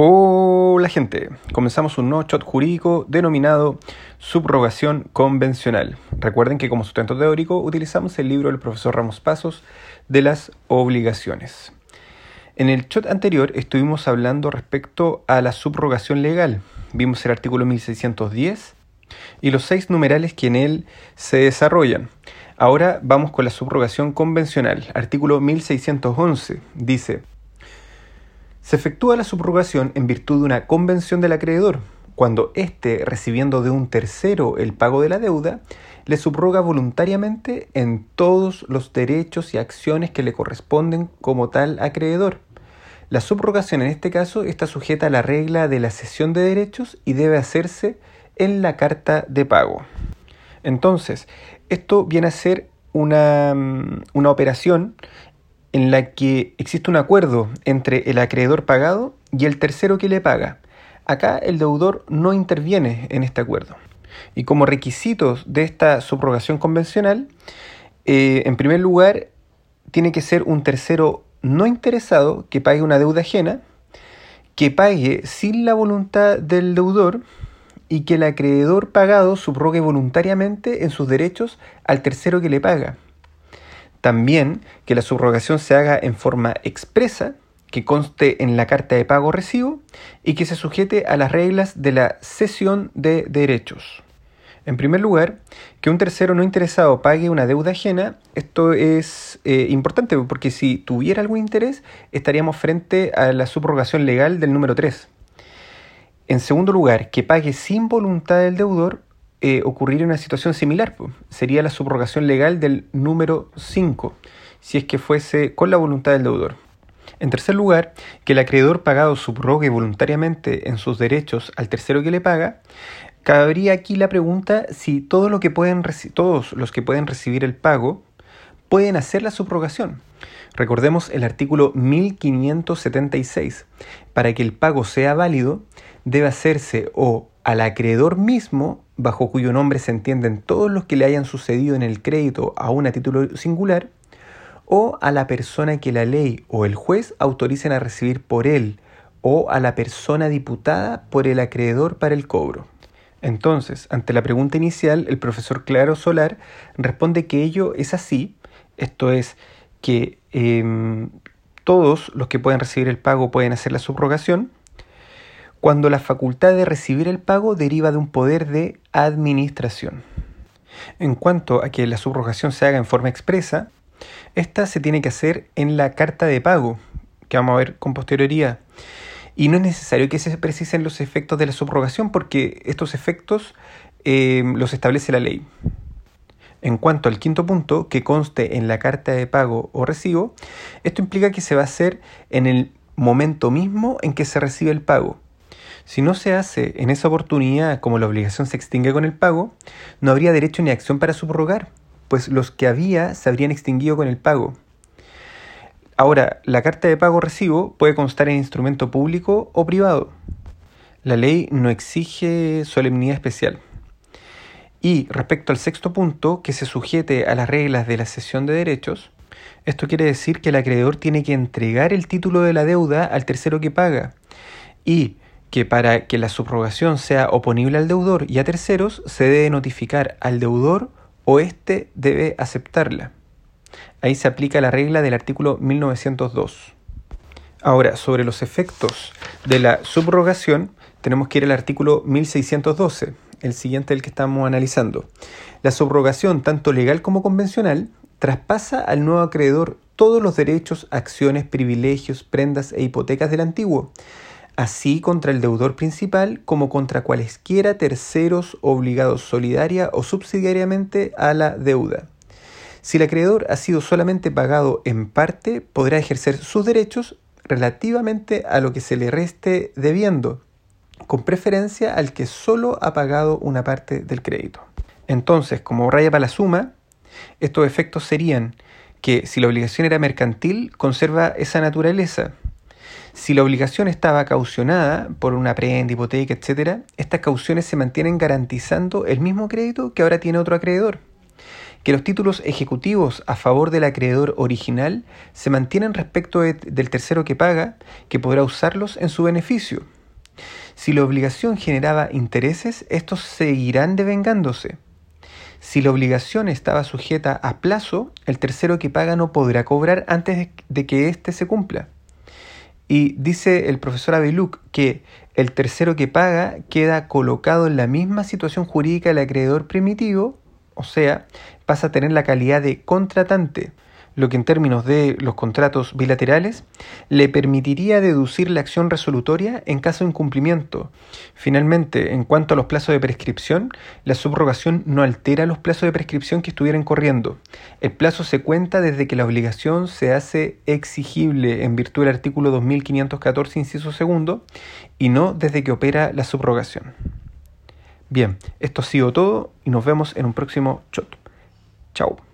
Hola gente, comenzamos un nuevo shot jurídico denominado subrogación convencional. Recuerden que como sustento teórico utilizamos el libro del profesor Ramos Pasos de las obligaciones. En el shot anterior estuvimos hablando respecto a la subrogación legal. Vimos el artículo 1610 y los seis numerales que en él se desarrollan. Ahora vamos con la subrogación convencional. Artículo 1611 dice se efectúa la subrogación en virtud de una convención del acreedor, cuando éste, recibiendo de un tercero el pago de la deuda, le subroga voluntariamente en todos los derechos y acciones que le corresponden como tal acreedor. La subrogación en este caso está sujeta a la regla de la cesión de derechos y debe hacerse en la carta de pago. Entonces, esto viene a ser una, mm, una operación en la que existe un acuerdo entre el acreedor pagado y el tercero que le paga. Acá el deudor no interviene en este acuerdo. Y como requisitos de esta subrogación convencional, eh, en primer lugar, tiene que ser un tercero no interesado que pague una deuda ajena, que pague sin la voluntad del deudor y que el acreedor pagado subrogue voluntariamente en sus derechos al tercero que le paga. También que la subrogación se haga en forma expresa, que conste en la carta de pago recibo y que se sujete a las reglas de la cesión de derechos. En primer lugar, que un tercero no interesado pague una deuda ajena, esto es eh, importante porque si tuviera algún interés estaríamos frente a la subrogación legal del número 3. En segundo lugar, que pague sin voluntad del deudor eh, ocurrir una situación similar. Sería la subrogación legal del número 5, si es que fuese con la voluntad del deudor. En tercer lugar, que el acreedor pagado subrogue voluntariamente en sus derechos al tercero que le paga. Cabría aquí la pregunta si todo lo que pueden todos los que pueden recibir el pago pueden hacer la subrogación. Recordemos el artículo 1576. Para que el pago sea válido, debe hacerse o al acreedor mismo bajo cuyo nombre se entienden todos los que le hayan sucedido en el crédito a un título singular, o a la persona que la ley o el juez autoricen a recibir por él, o a la persona diputada por el acreedor para el cobro. Entonces, ante la pregunta inicial, el profesor Claro Solar responde que ello es así, esto es, que em, todos los que pueden recibir el pago pueden hacer la subrogación, cuando la facultad de recibir el pago deriva de un poder de administración. En cuanto a que la subrogación se haga en forma expresa, esta se tiene que hacer en la carta de pago, que vamos a ver con posterioridad. Y no es necesario que se precisen los efectos de la subrogación porque estos efectos eh, los establece la ley. En cuanto al quinto punto, que conste en la carta de pago o recibo, esto implica que se va a hacer en el momento mismo en que se recibe el pago si no se hace en esa oportunidad como la obligación se extingue con el pago, no habría derecho ni acción para subrogar, pues los que había se habrían extinguido con el pago. Ahora, la carta de pago recibo puede constar en instrumento público o privado. La ley no exige solemnidad especial. Y respecto al sexto punto, que se sujete a las reglas de la cesión de derechos, esto quiere decir que el acreedor tiene que entregar el título de la deuda al tercero que paga. Y que para que la subrogación sea oponible al deudor y a terceros se debe notificar al deudor o éste debe aceptarla. Ahí se aplica la regla del artículo 1902. Ahora, sobre los efectos de la subrogación, tenemos que ir al artículo 1612, el siguiente del que estamos analizando. La subrogación, tanto legal como convencional, traspasa al nuevo acreedor todos los derechos, acciones, privilegios, prendas e hipotecas del antiguo, así contra el deudor principal como contra cualesquiera terceros obligados solidaria o subsidiariamente a la deuda. Si el acreedor ha sido solamente pagado en parte, podrá ejercer sus derechos relativamente a lo que se le reste debiendo, con preferencia al que solo ha pagado una parte del crédito. Entonces, como raya para la suma, estos efectos serían que si la obligación era mercantil, conserva esa naturaleza, si la obligación estaba caucionada por una prenda, hipoteca, etc., estas cauciones se mantienen garantizando el mismo crédito que ahora tiene otro acreedor. que los títulos ejecutivos a favor del acreedor original se mantienen respecto del tercero que paga, que podrá usarlos en su beneficio. Si la obligación generaba intereses, estos seguirán devengándose. Si la obligación estaba sujeta a plazo, el tercero que paga no podrá cobrar antes de que éste se cumpla. Y dice el profesor Abeluc que el tercero que paga queda colocado en la misma situación jurídica del acreedor primitivo, o sea, pasa a tener la calidad de contratante lo que en términos de los contratos bilaterales le permitiría deducir la acción resolutoria en caso de incumplimiento. Finalmente, en cuanto a los plazos de prescripción, la subrogación no altera los plazos de prescripción que estuvieran corriendo. El plazo se cuenta desde que la obligación se hace exigible en virtud del artículo 2514, inciso segundo, y no desde que opera la subrogación. Bien, esto ha sido todo y nos vemos en un próximo shot. Chao.